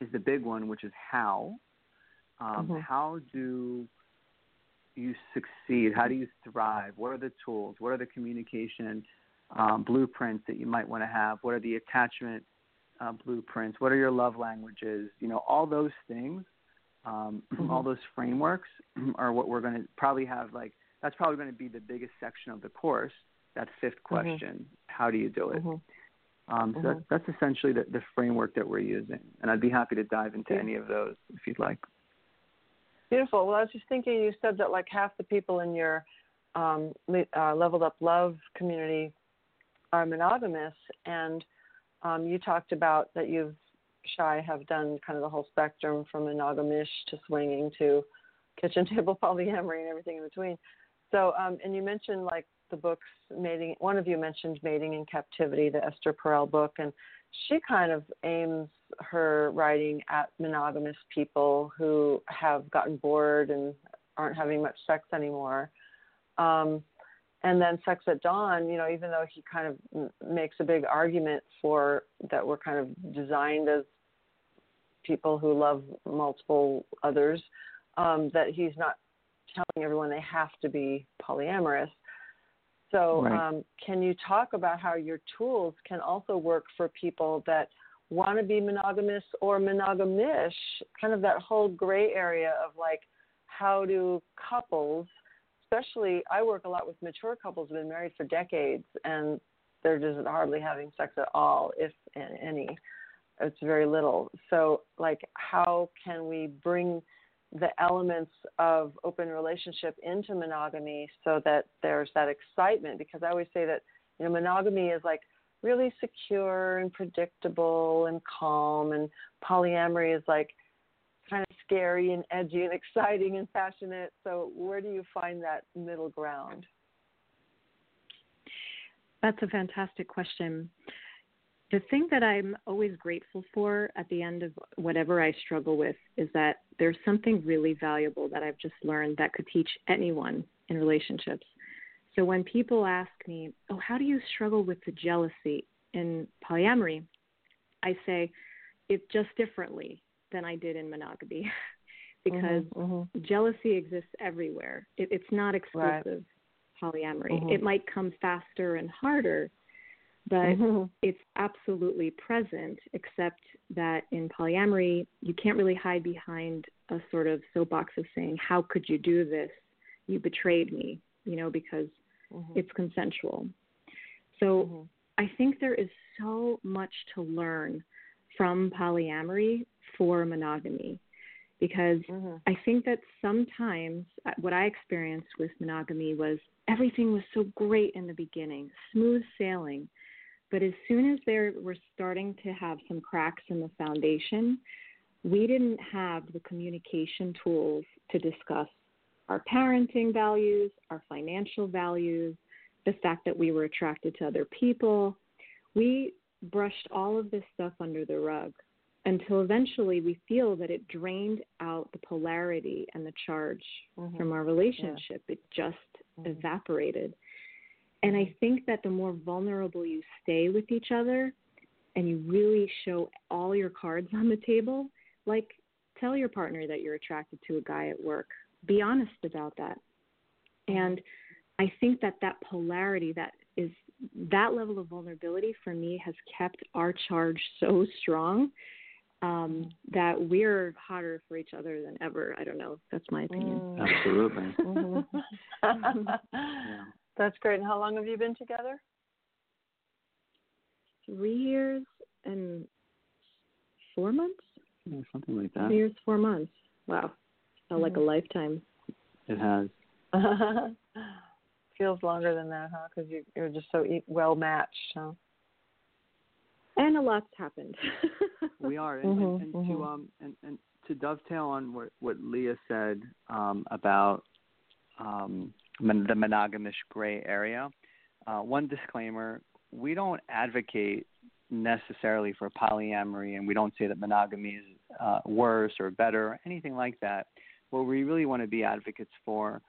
is the big one, which is how. Um, mm-hmm. How do you succeed? How do you thrive? What are the tools? What are the communication um, blueprints that you might want to have? What are the attachment uh, blueprints? What are your love languages? You know, all those things um, *clears throat* mm-hmm. All those frameworks *clears throat* are what we're going to probably have. Like that's probably going to be the biggest section of the course. That fifth mm-hmm. question: mm-hmm. How do you do it? Um, so that, mm-hmm. that's essentially the, the, framework that we're using, and I'd be happy to dive into yeah. any of those if you'd like. Beautiful. Well, I was just thinking, you said that like half the people in your um, uh, leveled up love community are monogamous, and um, you talked about that you've Shai have done kind of the whole spectrum from monogamish to swinging to kitchen *laughs* table polyamory and everything in between. So, um, and you mentioned like the books mating. One of you mentioned mating in captivity, the Esther Perel book, and she kind of aims her writing at monogamous people who have gotten bored and aren't having much sex anymore. Um, and then Sex at Dawn, you know, even though he kind of makes a big argument for that we're kind of designed as people who love multiple others um, that he's not telling everyone they have to be polyamorous. So, right. um, can you talk about how your tools can also work for people that want to be monogamous or monogamish? Kind of that whole gray area of like, how do couples, especially I work a lot with mature couples who've been married for decades and they're just hardly having sex at all, if any it's very little. So, like, how can we bring the elements of open relationship into monogamy so that there's that excitement? Because I always say that you know monogamy is like really secure and predictable and calm, and polyamory is like kind of scary and edgy and *laughs* exciting and passionate. So, where do you find that middle ground? That's a fantastic question. The thing that I'm always grateful for at the end of whatever I struggle with is that there's something really valuable that I've just learned that could teach anyone in relationships. So when people ask me, "Oh, how do you struggle with the jealousy in polyamory?" I say it's just differently than I did in monogamy *laughs* because mm-hmm, mm-hmm. jealousy exists everywhere. It, it's not exclusive right. polyamory. Mm-hmm. It might come faster and harder, but mm-hmm. it's absolutely present, except that in polyamory, you can't really hide behind a sort of soapbox of saying, How could you do this? You betrayed me, you know, because mm-hmm. it's consensual. So I think there is so much to learn from polyamory for monogamy because mm-hmm. I think that sometimes uh, what I experienced with monogamy was everything was so great in the beginning, smooth sailing. But as soon as there were starting to have some cracks in the foundation, we didn't have the communication tools to discuss our parenting values, our financial values, the fact that we were attracted to other people. We brushed all of this stuff under the rug until eventually we feel that it drained out the polarity and the charge mm-hmm. from our relationship. Yeah. It just mm-hmm. evaporated. And I think that the more vulnerable you stay with each other and you really show all your cards *laughs* on the table, like tell your partner that you're attracted to a guy at work. Be honest about that. And I think that that polarity, that is that level of vulnerability for me has kept our charge *laughs* so strong um, that we're hotter for each other than ever. I don't know. That's my opinion. Mm. Absolutely. mm-hmm. *laughs* yeah. That's great. And how long have you been together? Three years and four months. Yeah, something like that. Three years, four months. Wow, felt like a Mm-hmm. lifetime. It has. *laughs* Feels longer than that, huh? Because you, you're just so e- well matched, huh? And a lot's happened. *laughs* we are, and, Mhm, and, and mhm. to um and, and to dovetail on what what Lea said um, about um, mon- the monogamous gray area. Uh, one disclaimer: we don't advocate necessarily for polyamory, and we don't say that monogamy is uh, worse or better, or anything like that. What we really want to be advocates for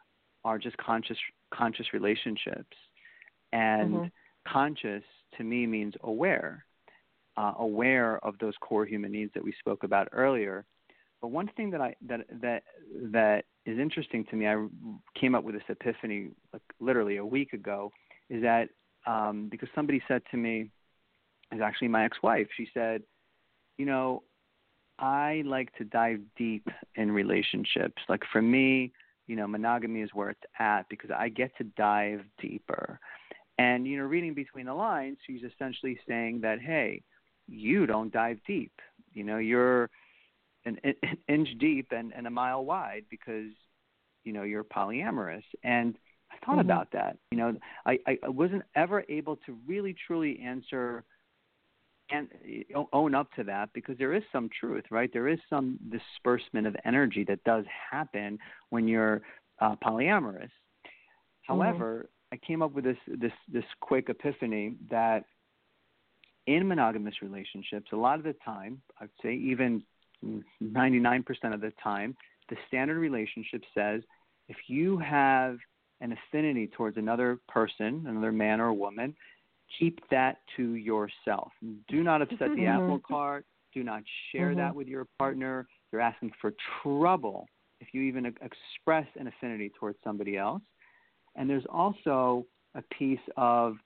are just conscious conscious relationships, and Mhm. conscious to me means aware uh, aware of those core human needs that we spoke about earlier. But one thing that I that that that is interesting to me, I came up with this epiphany like literally a week ago, is that um, because somebody said to me, is actually my ex-wife. She said, you know, I like to dive deep in relationships. Like for me, you know, monogamy is where it's at because I get to dive deeper. And you know, reading between the lines, she's essentially saying that, hey, you don't dive deep. You know, you're an, an inch deep and, and a mile wide because you know you're polyamorous. And I thought Mm-hmm. about that. You know, I, I wasn't ever able to really truly answer and own up to that because there is some truth, right? There is some disbursement of energy that does happen when you're uh, polyamorous. However, I came up with this this this quick epiphany that in monogamous relationships, a lot of the time, I'd say even 99% of the time, the standard relationship says if you have an affinity towards another person, another man or woman, keep that to yourself. Do not upset the apple cart. Do not share that with your partner. You're asking for trouble if you even express an affinity towards somebody else. And there's also a piece of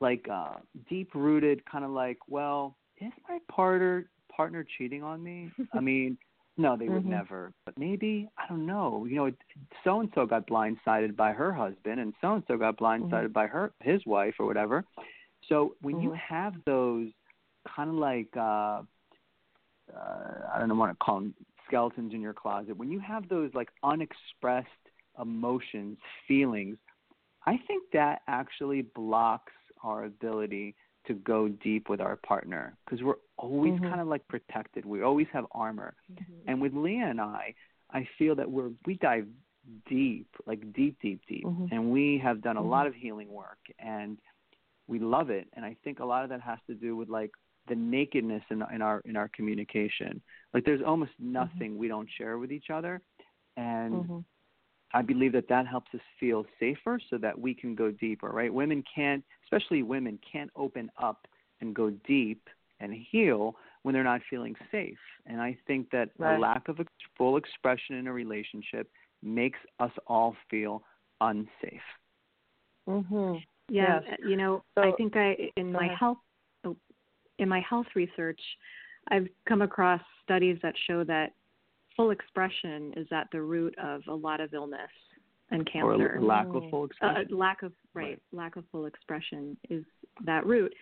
like uh, deep rooted kind of like, well, is my partner partner cheating on me? I *laughs* mean, no, they would Mhm. never. But maybe I don't know. You know, so and so got blindsided by her husband, and so and so got blindsided by her his wife or whatever. So when you Mhm. have those kind of like uh, uh, I don't what to call them skeletons in your closet, when you have those like unexpressed emotions, feelings, I think that actually blocks our ability to go deep with our partner because we're always Mhm. kind of like protected. We always have armor. And with Lea and I, I feel that we're we dive deep, like deep, deep, deep, Mhm. and we have done a Mhm. lot of healing work. And we love it. And I think a lot of that has to do with like the nakedness in, in our in our communication. Like there's almost mm-hmm. nothing mm-hmm. we don't share with each other, and mm-hmm. I believe that that helps us feel safer so that we can go deeper. Right? Women can't, especially women, can't open up and go deep and heal when they're not feeling safe. And I think that right. a lack of a full expression in a relationship makes us all feel unsafe. Mm-hmm. Yeah, yes. you know, so, I think I in my ahead. health oh, in my health research, I've come across studies that show that full expression is at the root of a lot of illness and cancer. Or lack of full uh, expression. Uh, lack of right, right, lack of full expression is that root.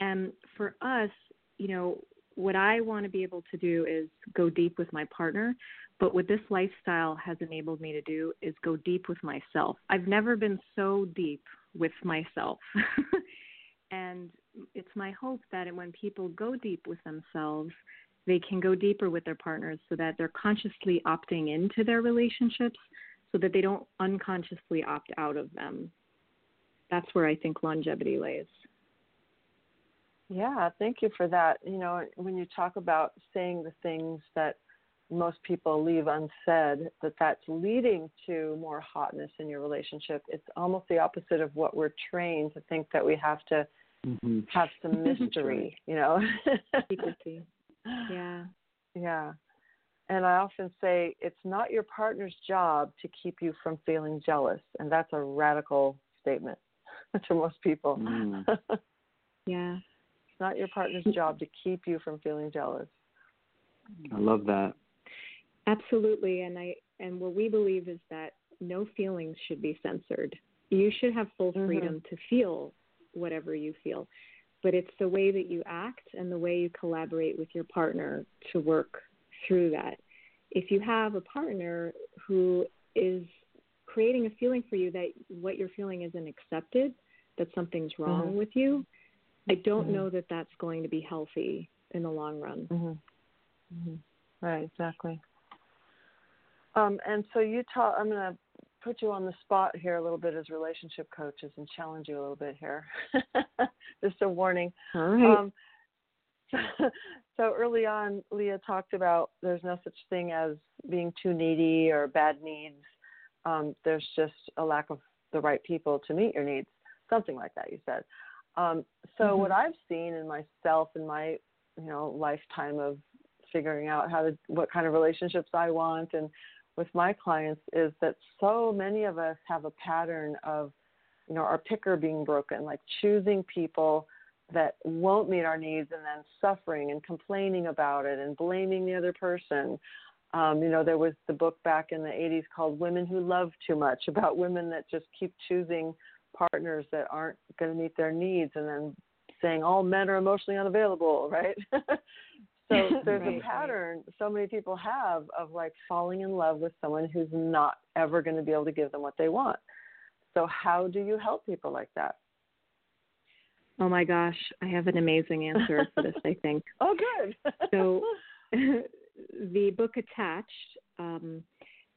And for us, you know, what I want to be able to do is go deep with my partner, but what this lifestyle has enabled me to do is go deep with myself. I've never been so deep with myself. *laughs* and it's my hope that when people go deep with themselves, they can go deeper with their partners so that they're consciously opting into their relationships so that they don't unconsciously opt out of them. That's where I think longevity lays. Yeah, thank you for that. You know, when you talk about saying the things that most people leave unsaid, that that's leading to more hotness in your relationship, it's almost the opposite of what we're trained to think that we have to mm-hmm. have some *laughs* mystery, you know. Secrecy. Yeah. *gasps* Yeah. And I often say it's not your partner's job to keep you from feeling jealous. And that's a radical statement *laughs* to most people. Mm. *laughs* yeah. It's not your partner's *laughs* job to keep you from feeling jealous. I love that. Absolutely, and I and what we believe is that no feelings should be censored. You should have full mm-hmm. freedom mm-hmm. to feel whatever you feel, but it's the way that you act and the way you collaborate with your partner to work through that. If you have a partner who is creating a feeling for you that what you're feeling isn't accepted, that something's wrong mm-hmm. with you, I don't mm-hmm. know that that's going to be healthy in the long run. Mm-hmm. Mm-hmm. Right, exactly. Um, and so you talk. I'm going to put you on the spot here a little bit as relationship coaches and challenge you a little bit here. *laughs* Just a warning. All right. Um, *laughs* so, so early on, Lea talked about there's no such thing as being too needy or bad needs. Um, there's just a lack of the right people to meet your needs. Something like that, you said. Um, so mm-hmm. what I've seen in myself in my you know lifetime of figuring out how to what kind of relationships I want and with my clients is that so many of us have a pattern of you know our picker being broken like choosing people that won't meet our needs and then suffering and complaining about it and blaming the other person um, you know there was the book back in the 80s called women who love too much about women that just keep choosing partners that aren't going to meet their needs and then saying all men are emotionally unavailable, right? *laughs* so *laughs* there's right, a pattern right. so many people have of like falling in love with someone who's not ever going to be able to give them what they want. So how do you help people like that? Oh my gosh, I have an amazing answer for this, I think. *laughs* oh, good. so *laughs* the book Attached um,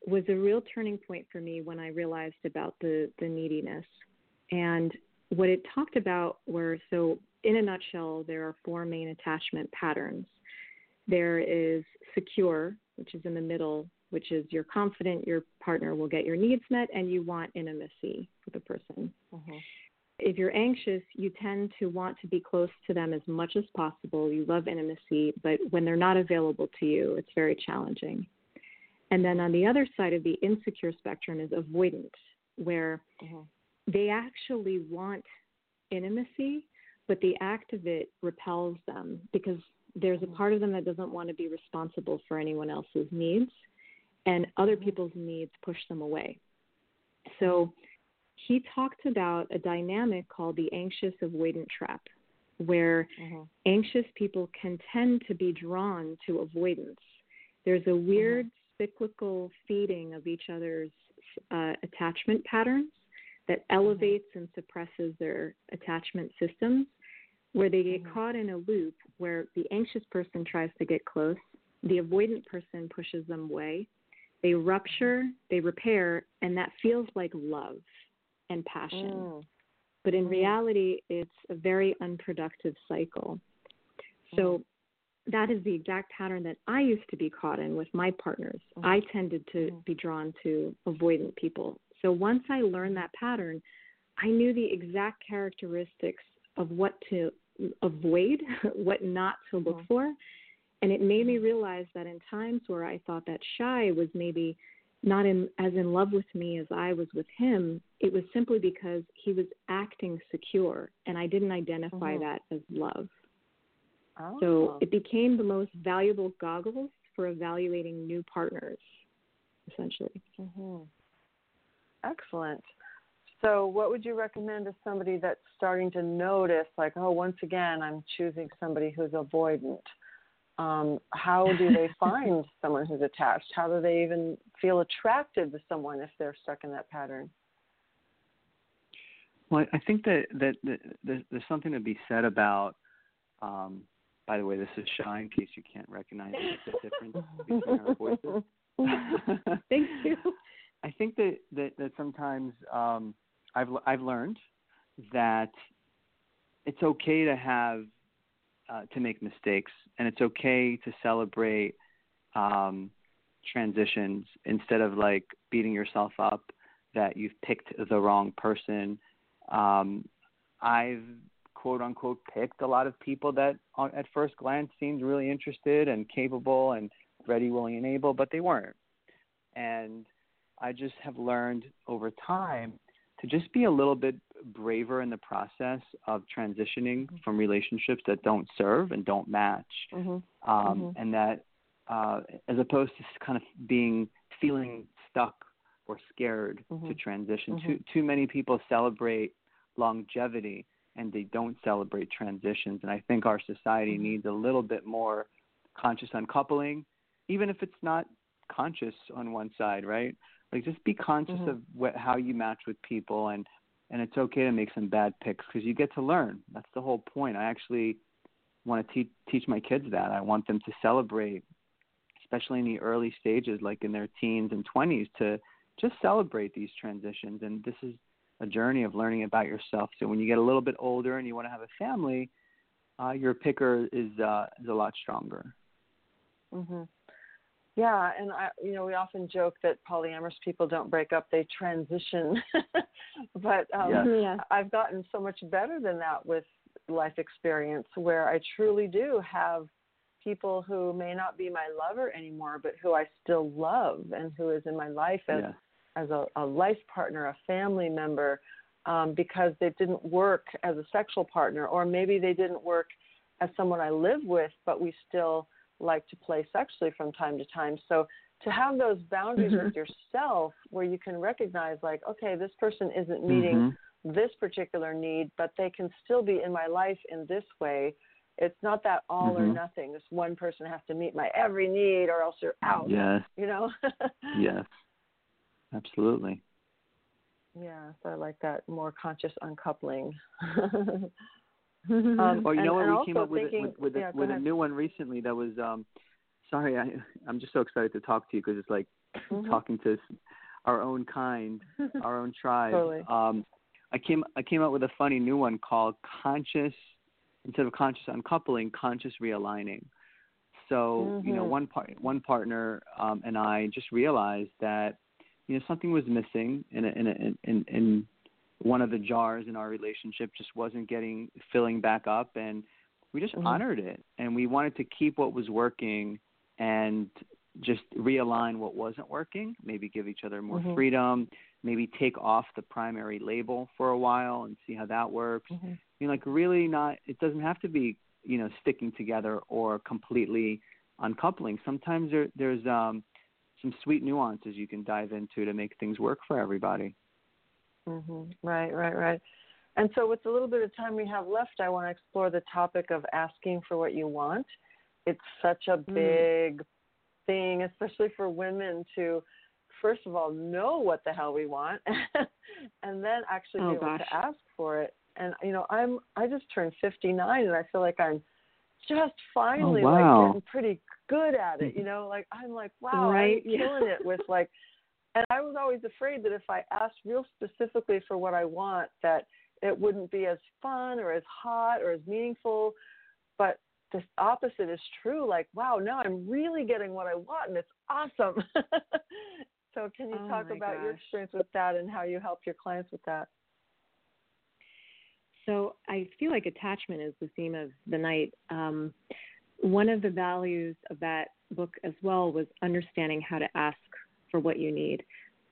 was a real turning point for me when I realized about the, the neediness and what it talked about were so, in a nutshell, there are four main attachment patterns. There is secure, which is in the middle, which is you're confident your partner will get your needs met and you want intimacy with the person. Mm-hmm. If you're anxious, you tend to want to be close to them as much as possible. You love intimacy, but when they're not available to you, it's very challenging. And then on the other side of the insecure spectrum is avoidant, where mm-hmm they actually want intimacy, but the act of it repels them because there's a part of them that doesn't want to be responsible for anyone else's needs, and other mm-hmm. people's needs push them away. So he talked about a dynamic called the anxious avoidant trap, where mm-hmm. anxious people can tend to be drawn to avoidance. There's a weird mm-hmm. cyclical feeding of each other's uh, attachment patterns that mm-hmm. elevates and suppresses their attachment systems, where they get mm-hmm. caught in a loop where the anxious person tries to get close, the avoidant person pushes them away, they rupture, they repair, and that feels like love and passion. Mm. but in Mhm. reality, it's a very unproductive cycle. So that is the exact pattern that I used to be caught in with my partners. Mhm. I tended to Mhm. be drawn to avoidant people. So once I learned that pattern, I knew the exact characteristics of what to avoid, *laughs* what not to look Mhm. for. And it made me realize that in times where I thought that Shai was maybe not in as in love with me as I was with him, it was simply because he was acting secure and I didn't identify Mhm. that as love. Oh. So it became the most valuable goggles for evaluating new partners, essentially. hmm Excellent. So, what would you recommend to somebody that's starting to notice, like, oh, once again, I'm choosing somebody who's avoidant? Um, how do they *laughs* find someone who's attached? How do they even feel attracted to someone if they're stuck in that pattern? Well, I think that that, that there's, there's something to be said about. Um, by the way, this is Shai in case you can't recognize the difference *laughs* between our voices. Thank you. *laughs* I think that that, that sometimes um, I've I've learned that it's okay to have uh, to make mistakes, and it's okay to celebrate um, transitions instead of like beating yourself up that you've picked the wrong person. Um, I've quote unquote picked a lot of people that on, at first glance seemed really interested and capable and ready, willing, and able, but they weren't. And I just have learned over time to just be a little bit braver in the process of transitioning from relationships that don't serve and don't match, Mm-hmm. um, Mhm. and that uh, as opposed to kind of being feeling stuck or scared to Mhm. transition. Mhm. Too too many people celebrate longevity and they don't celebrate transitions, and I think our society Mhm. needs a little bit more conscious uncoupling, even if it's not conscious on one side, right? Like just be conscious Mhm. of what, how you match with people, and and it's okay to make some bad picks because you get to learn. That's the whole point. I actually want to teach teach my kids that. I want them to celebrate, especially in the early stages, like in their teens and twenties, to just celebrate these transitions. And this is a journey of learning about yourself. So when you get a little bit older and you want to have a family, uh, your picker is uh, is a lot stronger. hmm Yeah, and I, you know, we often joke that polyamorous people don't break up; they transition. *laughs* but um, Yeah. Yeah. I've gotten so much better than that with life experience, where I truly do have people who may not be my lover anymore, but who I still love and who is in my life as Yeah. as a, a life partner, a family member, um, because they didn't work as a sexual partner, or maybe they didn't work as someone I live with, but we still like to play sexually from time to time. So to have those boundaries Mhm. with yourself where you can recognize, like, okay, this person isn't meeting Mhm. this particular need, but they can still be in my life in this way. It's not that all or Mhm. nothing. This one person has to meet my every need or else you're out. Yes. You know? *laughs* Yes. Absolutely. Yeah, so I like that more conscious uncoupling. *laughs* Um, *laughs* Well, you and- know what? We came up with thinking- with, with, yeah, a, with a new one recently that was. um Sorry, I, I'm just so excited to talk to you because it's like Mhm. talking to our own kind, our own *laughs* tribe. Totally. Um, I came I came up with a funny new one called conscious instead of conscious uncoupling, conscious realigning. So you know, Mhm. one part one partner um, and I just realized that you know something was missing in a, in, a, in in in one of the jars in our relationship just wasn't getting filling back up and we just Mhm. honored it and we wanted to keep what was working and just realign what wasn't working maybe give each other more Mhm. freedom maybe take off the primary label for a while and see how that works Mhm. I mean, like really not. It doesn't have to be, you know, sticking together or completely uncoupling. Sometimes there, there's um, some sweet nuances you can dive into to make things work for everybody. Mhm. Right, right, right. And so, with the little bit of time we have left, I want to explore the topic of asking for what you want. It's such a Mm. big thing, especially for women to, first of all, know what the hell we want, *laughs* and then actually Oh, be able gosh. to ask for it. And you know, I'm I just turned 59, and I feel like I'm just finally Oh, wow. like getting pretty good at it. You know, like I'm like, wow, Right, I'm yeah. killing it with like *laughs* and I was always afraid that if I asked real specifically for what I want, that it wouldn't be as fun or as hot or as meaningful. But the opposite is true. Like, wow, now I'm really getting what I want, and it's awesome. *laughs* so, can you oh talk about gosh. your experience with that and how you help your clients with that? So, I feel like attachment is the theme of the night. Um, one of the values of that book as well was understanding how to ask for what you need.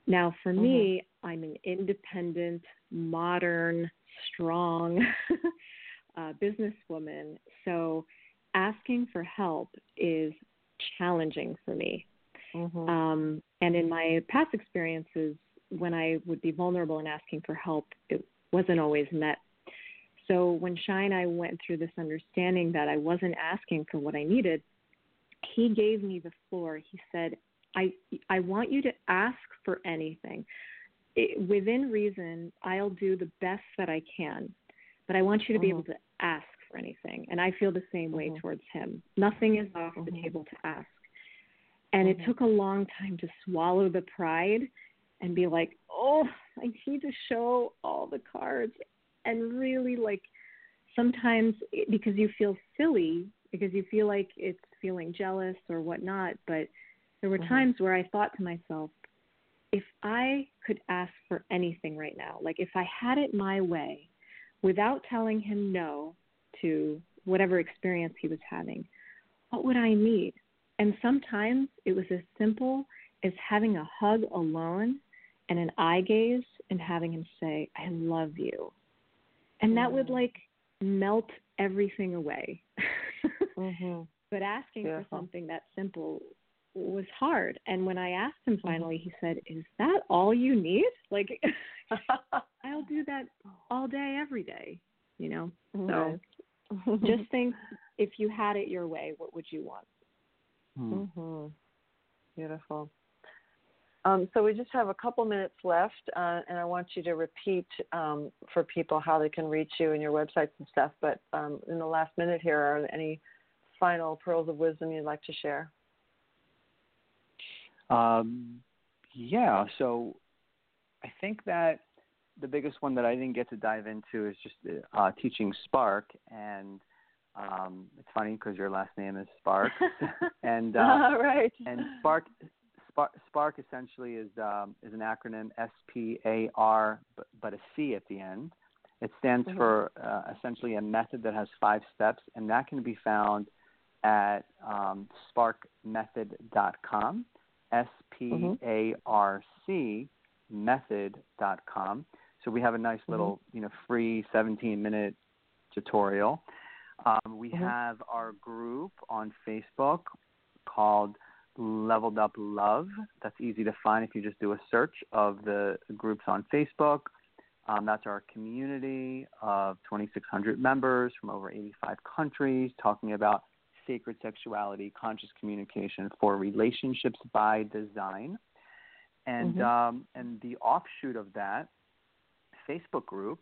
Now, for mm-hmm. me, I'm an independent, modern, strong *laughs* uh, businesswoman. So, asking for help is challenging for me. Mm-hmm. Um, and in my past experiences, when I would be vulnerable and asking for help, it wasn't always met. So when Shai and I went through this understanding that I wasn't asking for what I needed, he gave me the floor. He said, I, I want you to ask for anything. It, within reason, I'll do the best that I can, but I want you to be mm-hmm. able to ask for anything. And I feel the same way mm-hmm. towards him. Nothing is off mm-hmm. the table to ask. And it mm-hmm. took a long time to swallow the pride and be like, oh, I need to show all the cards. And really, like, sometimes because you feel silly, because you feel like it's feeling jealous or whatnot. But there were mm-hmm. times where I thought to myself, if I could ask for anything right now, like if I had it my way without telling him no, to whatever experience he was having. What would I need? And sometimes it was as simple as having a hug alone and an eye gaze and having him say, I love you. And that would mm-hmm. like melt everything away. *laughs* mm-hmm. But asking Beautiful. for something that simple was hard. And when I asked him mm-hmm. finally, he said, Is that all you need? *laughs* Like, *laughs* I'll do that all day, every day, you know? So just *laughs* think if you had it your way, what would you want? Hmm. Mm-hmm. Beautiful. Um, so we just have a couple minutes left, uh, and I want you to repeat um, for people how they can reach you and your websites and stuff. But um, in the last minute here, are there any final pearls of wisdom you'd like to share? Um, yeah. So I think that the biggest one that I didn't get to dive into is just uh, teaching Spark, and um, it's funny because your last name is Spark, *laughs* and uh, right. and Spark, Spark, Spark essentially is um, is an acronym S P A R, but, but a C at the end. It stands mm-hmm. for uh, essentially a method that has five steps, and that can be found at um, sparcmethod.com. S P A R C method.com. So we have a nice mm-hmm. little, mm-hmm. you know, free 17 minute tutorial. Um, we mm-hmm. have our group on Facebook called Leveled Up Love. That's easy to find if you just do a search of the groups on Facebook. Um, that's our community of 2,600 members from over 85 countries talking about sacred sexuality, conscious communication for relationships by design. And, mm-hmm. um, and the offshoot of that Facebook group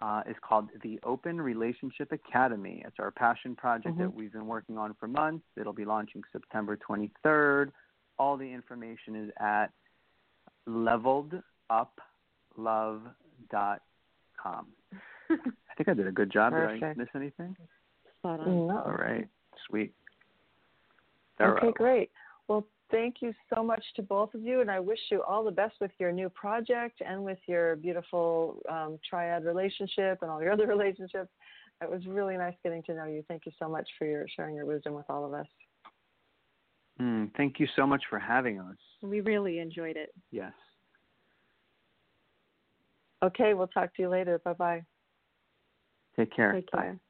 uh, is called the Open Relationship Academy. It's our passion project mm-hmm. that we've been working on for months. It'll be launching September 23rd. All the information is at leveleduplove.com. *laughs* I think I did a good job. Perfect. Did I miss anything? Spot on. No. All right. Sweet. Thorough. Okay, great. Well, thank you so much to both of you, and I wish you all the best with your new project and with your beautiful um, triad relationship and all your *laughs* other relationships. It was really nice getting to know you. Thank you so much for your sharing your wisdom with all of us. Mm, thank you so much for having us. We really enjoyed it. Yes. Okay, we'll talk to you later. Bye bye. Take care. Take care. Bye.